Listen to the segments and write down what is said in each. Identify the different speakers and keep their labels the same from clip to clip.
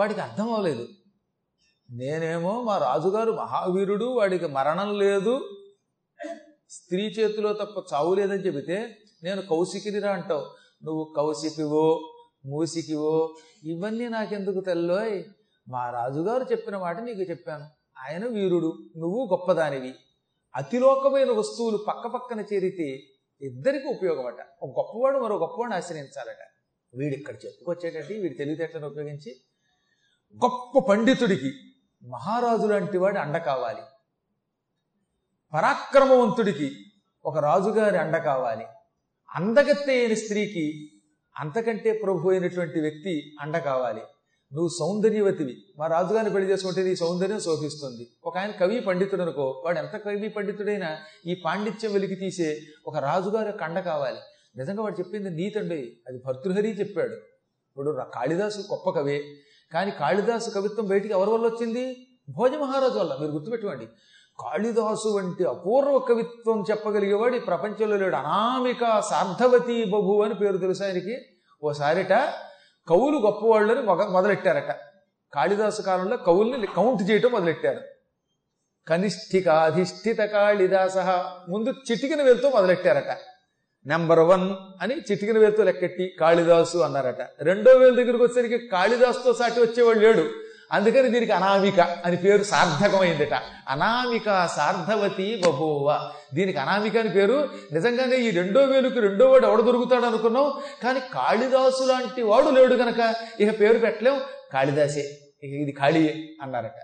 Speaker 1: వాడికి అర్థం అవ్వలేదు. నేనేమో మా రాజుగారు మహావీరుడు వాడికి మరణం లేదు స్త్రీ చేతిలో తప్ప చావు లేదని చెబితే నేను కౌశికినిరా అంటావు. నువ్వు కౌశికివో మూసికివో ఇవన్నీ నాకెందుకు తెల్లోయ్? మా రాజుగారు చెప్పిన మాట నీకు చెప్పాను. ఆయన వీరుడు నువ్వు గొప్పదానివి. అతిలోకమైన వస్తువులు పక్క పక్కన చేరితే ఇద్దరికి ఉపయోగమట. ఒక గొప్పవాడు మరో గొప్పవాడిని ఆశ్రయించాలట. వీడు ఇక్కడ చెప్పుకొచ్చేటట్టు వీడి తెలివితేటలను ఉపయోగించి గొప్ప పండితుడికి మహారాజు లాంటి వాడి అండ కావాలి. పరాక్రమవంతుడికి ఒక రాజుగారి అండ కావాలి. అందగత్తె అయిన స్త్రీకి అంతకంటే ప్రభు అయినటువంటి వ్యక్తి అండ కావాలి. నువ్వు సౌందర్యవతివి. మా రాజుగారిని పెళ్ళి చేసుకుంటే నీ సౌందర్యం శోభిస్తుంది. ఒక ఆయన కవి పండితుడు అనుకో వాడు ఎంత కవి పండితుడైనా ఈ పాండిత్యం వెలికి తీసే ఒక రాజుగారి యొక్క అండ కావాలి. నిజంగా వాడు చెప్పింది నీతండి అది భర్తృహరి చెప్పాడు. ఇప్పుడు కాళిదాసు గొప్ప కవే. కానీ కాళిదాసు కవిత్వం బయటికి ఎవరి వల్ల వచ్చింది? భోజ మహారాజు వల్ల. మీరు గుర్తుపెట్టుకోండి. కాళిదాసు వంటి అపూర్వ కవిత్వం చెప్పగలిగేవాడు ఈ ప్రపంచంలో లేడు. అనామిక సార్థవతి బభు అని పేరు తెలుసు ఆయనకి? ఓసారిట కవులు గొప్పవాళ్ళని మొగ మొదలెట్టారట. కాళిదాసు కాలంలో కవుల్ని కౌంట్ చేయటం మొదలెట్టారు. కనిష్ఠిక అధిష్ఠిత కాళిదాస. ముందు చిటికిన వెళ్తూ మొదలెట్టారట. నెంబర్ వన్ అని చిటికిన వేలుతో లెక్కెట్టి కాళిదాసు అన్నారట. రెండో వేలు దగ్గరికి వచ్చేసరికి కాళిదాసుతో సాటి వచ్చేవాడు లేడు. అందుకని దీనికి అనామిక అని పేరు సార్థకమైందట. అనామిక సార్థవతి బహువ. దీనికి అనామిక అని పేరు. నిజంగానే ఈ రెండో వేలుకి రెండో వాడు ఎవడ దొరుకుతాడు అనుకున్నాం. కానీ కాళిదాసు లాంటి వాడు లేడు గనక ఇక పేరు పెట్టలేం. కాళిదాసే. ఇక ఇది కాళీయే అన్నారట.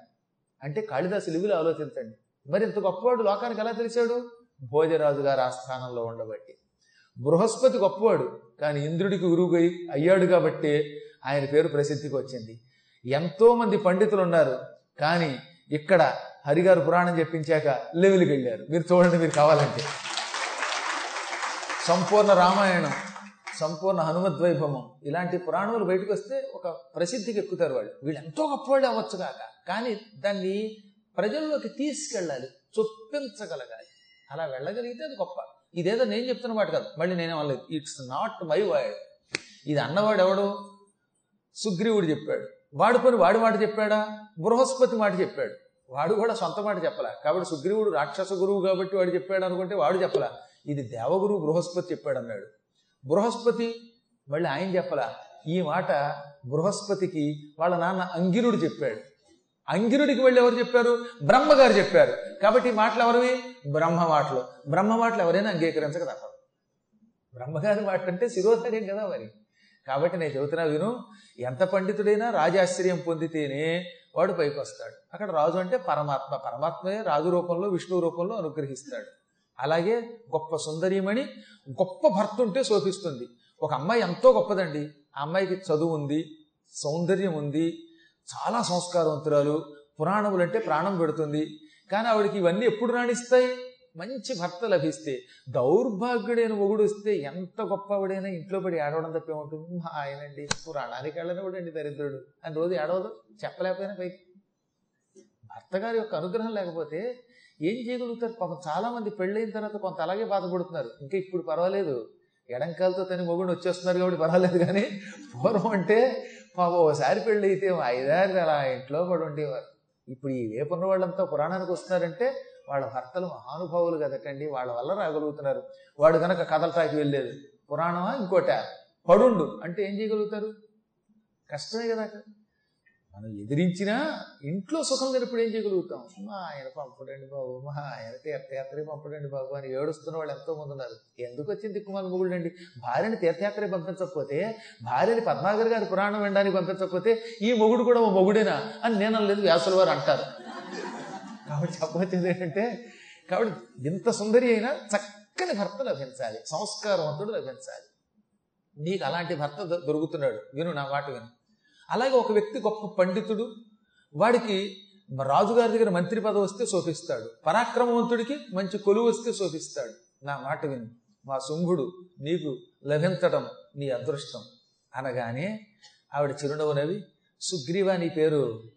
Speaker 1: అంటే కాళిదాసు లివిలో ఆలోచించండి. మరి ఇంత గొప్పవాడు లోకానికి ఎలా తెలిసాడు? భోజరాజు గారు ఆస్థానంలో ఉండబట్టి. బృహస్పతి గొప్పవాడు కానీ ఇంద్రుడికి గురువుగై అయ్యాడు కాబట్టి ఆయన పేరు ప్రసిద్ధికి వచ్చింది. ఎంతోమంది పండితులు ఉన్నారు కానీ ఇక్కడ హరిగారు పురాణం చెప్పించాక లెవెల్కి వెళ్ళారు. మీరు చూడండి మీరు కావాలంటే. సంపూర్ణ రామాయణం సంపూర్ణ హనుమద్వైభవం ఇలాంటి పురాణములు బయటకు వస్తే ఒక ప్రసిద్ధికి ఎక్కుతారు వాళ్ళు. వీళ్ళు ఎంతో గొప్పవాళ్ళు అవ్వచ్చు కాక కానీ దాన్ని ప్రజల్లోకి తీసుకెళ్ళాలి చొప్పించగలగాలి. అలా వెళ్ళగలిగితే అది గొప్ప. ఇదేదో నేను చెప్తున్న మాట కాదు. మళ్ళీ నేనే అనలేదు. ఇట్స్ నాట్ మై వర్డ్ ఇది అన్నవాడు ఎవడు? సుగ్రీవుడు చెప్పాడు. వాడు కొని వాడి మాట చెప్పాడా? బృహస్పతి మాట చెప్పాడు. వాడు కూడా సొంత మాట చెప్పలా? కాబట్టి సుగ్రీవుడు రాక్షస గురువు కాబట్టి వాడు చెప్పాడు అనుకుంటే వాడు చెప్పలా? ఇది దేవగురువు బృహస్పతి చెప్పాడు అన్నాడు. బృహస్పతి మళ్ళీ ఆయన చెప్పలా? ఈ మాట బృహస్పతికి వాళ్ళ నాన్న అంగిరుడు చెప్పాడు. అంగిరుడికి వెళ్ళి ఎవరు చెప్పారు? బ్రహ్మగారు చెప్పారు. కాబట్టి ఈ మాటలు ఎవరివి? బ్రహ్మ మాటలు. బ్రహ్మ మాటలు ఎవరైనా అంగీకరించక తప్పదు. బ్రహ్మగారి మాట అంటే కదా మరి. కాబట్టి నేను చెబుతున్నా విను ఎంత పండితుడైనా రాజాశ్చర్యం పొందితేనే వాడు పైకి వస్తాడు. అక్కడ రాజు అంటే పరమాత్మ. పరమాత్మయే రాజు రూపంలో విష్ణు రూపంలో అనుగ్రహిస్తాడు. అలాగే గొప్ప సుందరీమణి గొప్ప భర్త ఉంటే శోభిస్తుంది. ఒక అమ్మాయి ఎంతో గొప్పదండి. ఆ అమ్మాయికి చదువు ఉంది సౌందర్యం ఉంది చాలా సంస్కారవంతురాలు. పురాణములు అంటే ప్రాణం పెడుతుంది. కానీ ఆవిడకి ఇవన్నీ ఎప్పుడు రాణిస్తాయి? మంచి భర్త లభిస్తే. దౌర్భాగ్యుడైన మొగుడు వస్తే ఎంత గొప్పవాడైనా ఇంట్లో పడి ఏడవడం తప్ప ఏముంటుంది ఆయనండి పురాణానికి వెళ్ళనివాడండి దరిద్రుడు. అని రోజు ఏడవదు చెప్పలేకపోయినా పైకి. భర్త గారి యొక్క అనుగ్రహం లేకపోతే ఏం చేయగలుగుతారు? పాపం చాలామంది పెళ్ళైన తర్వాత కొంత అలాగే బాధపడుతున్నారు. ఇంకా ఇప్పుడు పర్వాలేదు. ఎడంకాలతో తని మొగుడు వచ్చేస్తున్నారు కాబట్టి పర్వాలేదు. కానీ పూర్వం అంటే మాకు ఒకసారి పెళ్ళి అయితే ఐదారు అలా ఇంట్లో కూడా ఉండేవారు. ఇప్పుడు ఈ వేపున్న వాళ్ళంతా పురాణానికి వస్తున్నారంటే వాళ్ళ భర్తలు మహానుభావులు కదటండి వాళ్ళ వల్ల రాగలుగుతున్నారు. వాడు కనుక కథలటాకి వెళ్ళలేదు పురాణమా ఇంకోట? పడుండు. అంటే ఏం చేయగలుగుతారు? కష్టమే కదా మనం ఎదిరించినా ఇంట్లో సుఖం లేనప్పుడు ఏం చేయగలుగుతాం? మా ఆయన పంపడండి బాబు మా ఆయన తీర్థయాత్రే పంపడండి బాబు అని ఏడుస్తున్న వాళ్ళు ఎంతో మంది ఉన్నారు. ఎందుకు వచ్చింది కుమార్ మొగుళ్ళండి? భార్యని తీర్థయాత్రే పంపించకపోతే భార్యని పద్మాగర్ గారి పురాణం వినడానికి పంపించకపోతే ఈ మొగుడు కూడా ఓ మొగుడేనా అని నేను అనలేదు వ్యాసుల వారు అంటారు. కాబట్టి చెప్పవచ్చింది ఏంటంటే కాబట్టి ఇంత సుందరి అయినా చక్కని భర్త లభించాలి సంస్కారవంతుడు లభించాలి. నీకు అలాంటి భర్త దొ- దొరుకుతున్నాడు. విను నా మాట విను. అలాగే ఒక వ్యక్తి గొప్ప పండితుడు వాడికి రాజుగారి దగ్గర మంత్రి పదవి వస్తే శోభిస్తాడు. పరాక్రమవంతుడికి మంచి కొలువు వస్తే శోభిస్తాడు. నా మాట విని. మా శుంభుడు నీకు లభించటం నీ అదృష్టం అనగానే ఆవిడ చిరునవ్వు నవ్వి సుగ్రీవా నీ పేరు?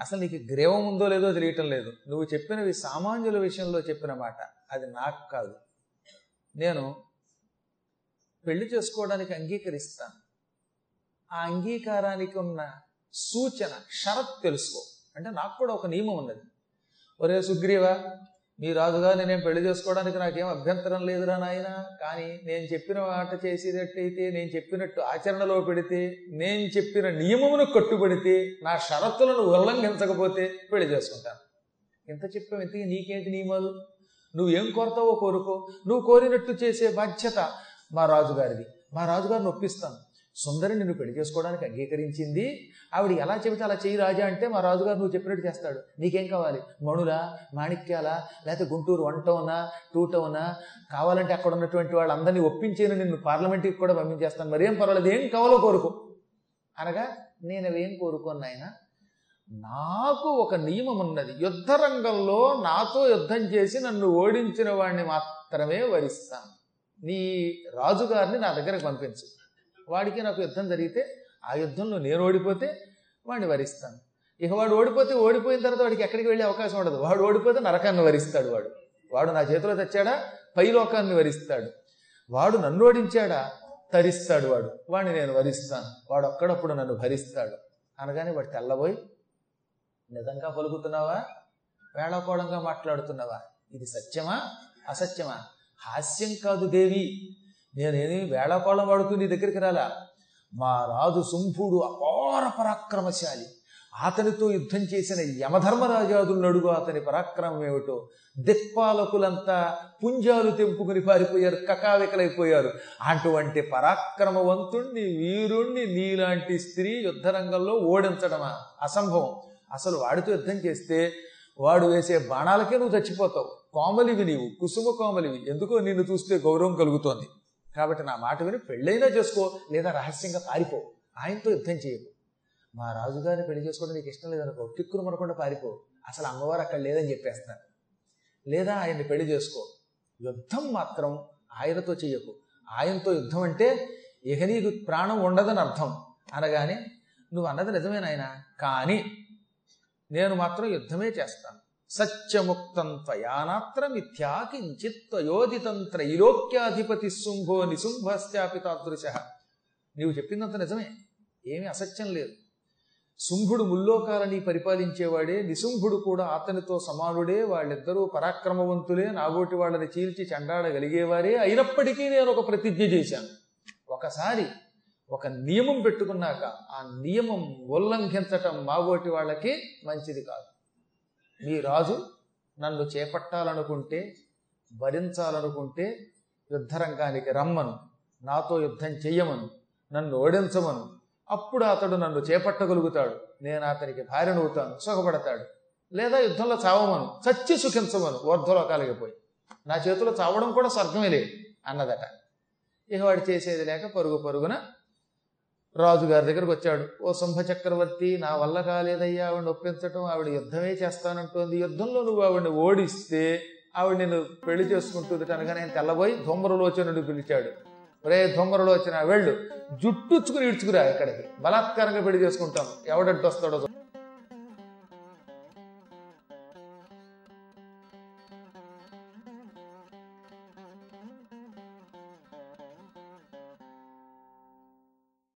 Speaker 1: అసలు నీకు గ్రీవం ఉందో లేదో తెలియటం లేదు. నువ్వు చెప్పినవి సామాన్యుల విషయంలో చెప్పిన మాట. అది నాకు కాదు. నేను పెళ్ళి చేసుకోవడానికి అంగీకరిస్తాను. ఆ అంగీకారానికి ఉన్న సూచన షరత్ తెలుసుకో. అంటే నాకు కూడా ఒక నియమం ఉన్నది. ఒరే సుగ్రీవ మీ రాజుగారిని నేను పెళ్ళి చేసుకోవడానికి నాకేం అభ్యంతరం లేదురా నాయన. కానీ నేను చెప్పిన మాట చేసేటట్టయితే నేను చెప్పినట్టు ఆచరణలో పెడితే నేను చెప్పిన నియమమును కట్టుబడితే నా షరతులను ఉల్లంఘించకపోతే పెళ్ళి చేసుకుంటాను. ఎంత చెప్పావు ఇంతకీ నీకేంటి నియమాలు? నువ్వేం కోరతావో కోరుకో. నువ్వు కోరినట్టు చేసే బాధ్యత మా రాజుగారిది. మా రాజుగారిని ఒప్పిస్తాను. సుందరి నిన్ను పెళ్ళి చేసుకోవడానికి అంగీకరించింది. ఆవిడ ఎలా చెబితే అలా చేయి రాజా అంటే మా రాజుగారు నువ్వు చెప్పినట్టు చేస్తాడు. నీకేం కావాలి? మణులా? మాణిక్యాలా? లేకపోతే గుంటూరు వన్ టౌనా టూ టౌనా కావాలంటే అక్కడ ఉన్నటువంటి వాళ్ళందరినీ ఒప్పించేను నిన్ను పార్లమెంట్కి కూడా పంపించేస్తాను. మరేం పర్వాలేదు ఏం కావాలో కోరుకో. అనగా నేను అవేం కోరుకోను ఆయన నాకు ఒక నియమం ఉన్నది. యుద్ధ రంగంలో నాతో యుద్ధం చేసి నన్ను ఓడించిన వాడిని మాత్రమే వరిస్తాను. నీ రాజుగారిని నా దగ్గరకు పంపించు. వాడికి నాకు యుద్ధం జరిగితే ఆ యుద్ధంలో నేను ఓడిపోతే వాడిని వరిస్తాను. ఇక వాడు ఓడిపోతే ఓడిపోయిన తర్వాత వాడికి ఎక్కడికి వెళ్ళే అవకాశం ఉండదు. వాడు ఓడిపోతే నరకాన్ని వరిస్తాడు వాడు. వాడు నా చేతిలో తెచ్చాడా? పై లోకాన్ని వరిస్తాడు. వాడు నన్ను ఓడించాడా? తరిస్తాడు వాడు. వాడిని నేను వరిస్తాను. వాడు ఒక్కడప్పుడు నన్ను భరిస్తాడు. అనగానే వాడు తెల్లబోయి నిజంగా పలుకుతున్నావా? వేళాకోళంగా మాట్లాడుతున్నావా? ఇది సత్యమా? అసత్యమా? హాస్యం కాదు దేవి. నేనేమి వేళాకోళం వాడుతూ నీ దగ్గరికి రాలా? మా రాజు శుంభుడు అపార పరాక్రమశాలి. అతనితో యుద్ధం చేసిన యమధర్మరాజాదులను అడుగు అతని పరాక్రమం ఏమిటో. దిక్పాలకులంతా పుంజాలు తెంపుకుని పారిపోయారు కకావికలైపోయారు. అటువంటి పరాక్రమవంతుణ్ణి వీరుణ్ణి నీలాంటి స్త్రీ యుద్ధరంగంలో ఓడించడమా? అసంభవం. అసలు వాడితో యుద్ధం చేస్తే వాడు వేసే బాణాలకే నువ్వు చచ్చిపోతావు. కోమలివి నీవు కుసుమ కోమలివి. ఎందుకో నిన్ను చూస్తే గౌరవం కలుగుతోంది. కాబట్టి నా మాట విని పెళ్ళైనా చేసుకో లేదా రహస్యంగా పారిపో. ఆయనతో యుద్ధం చేయకు. మా రాజుగారిని పెళ్ళి చేసుకోవడం నీకు ఇష్టం లేదనుకో కిక్కును మనకుండా పారిపో. అసలు అమ్మవారు అక్కడ లేదని చెప్పేస్తాను లేదా ఆయన్ని పెళ్ళి చేసుకో. యుద్ధం మాత్రం ఆయనతో చేయకు ఆయనతో యుద్ధం అంటే ఇక నీకు ప్రాణం ఉండదని అర్థం. అనగానే నువ్వు అన్నది నిజమేనాయన కానీ నేను మాత్రం యుద్ధమే చేస్తాను. సత్యముక్తం త్వయానాత్ర మిథ్యా కించిత్ త్వయోదితం త్రైలోక్యాధిపతి శుంభో నిశుంభశ్చాపి తాదృశ నీవు చెప్పిందంత నిజమే. ఏమీ అసత్యం లేదు. శుంభుడు ముల్లోకాలని పరిపాలించేవాడే నిశుంభుడు కూడా అతనితో సమానుడే వాళ్ళిద్దరూ పరాక్రమవంతులే నాగోటి వాళ్ళని చీల్చి చండాడగలిగేవారే అయినప్పటికీ నేను ఒక ప్రతిజ్ఞ చేశాను. ఒకసారి ఒక నియమం పెట్టుకున్నాక ఆ నియమం ఉల్లంఘించటం మాగోటి వాళ్ళకి మంచిది కాదు. మీ రాజు నన్ను చేపట్టాలనుకుంటే భరించాలనుకుంటే యుద్ధరంగానికి రమ్మను. నాతో యుద్ధం చెయ్యమను. నన్ను ఓడించమను. అప్పుడు అతడు నన్ను చేపట్టగలుగుతాడు. నేను అతనికి భార్యనవుతాను. సుఖపడతాడు. లేదా యుద్ధంలో చావమను. చచ్చి సుఖించమను. ఊర్ధ్వలోకాలకి పోయి. నా చేతిలో చావడం కూడా స్వర్గమే లేదు అన్నదట. ఇక వాడు చేసేది లేక పరుగు పరుగున రాజుగారి దగ్గరకు వచ్చాడు. ఓ సింహ చక్రవర్తి నా వల్ల కాలేదయ్యా ఆవిడని ఒప్పించటం ఆవిడ యుద్ధమే చేస్తానంటోంది. యుద్ధంలో నువ్వు ఆవిడని ఓడిస్తే ఆవిడ నేను పెళ్ళి చేసుకుంటుంది కనుక నేను తెల్లబోయి ధూమ్రలోచనుడు పిలిచాడు. రే ధూమ్రలోచన వెళ్ళు. జుట్టుచ్చుకుని ఇడ్చుకురా ఇక్కడికి. బలాత్కారంగా పెళ్ళి చేసుకుంటాం. ఎవడడ్డు వస్తాడో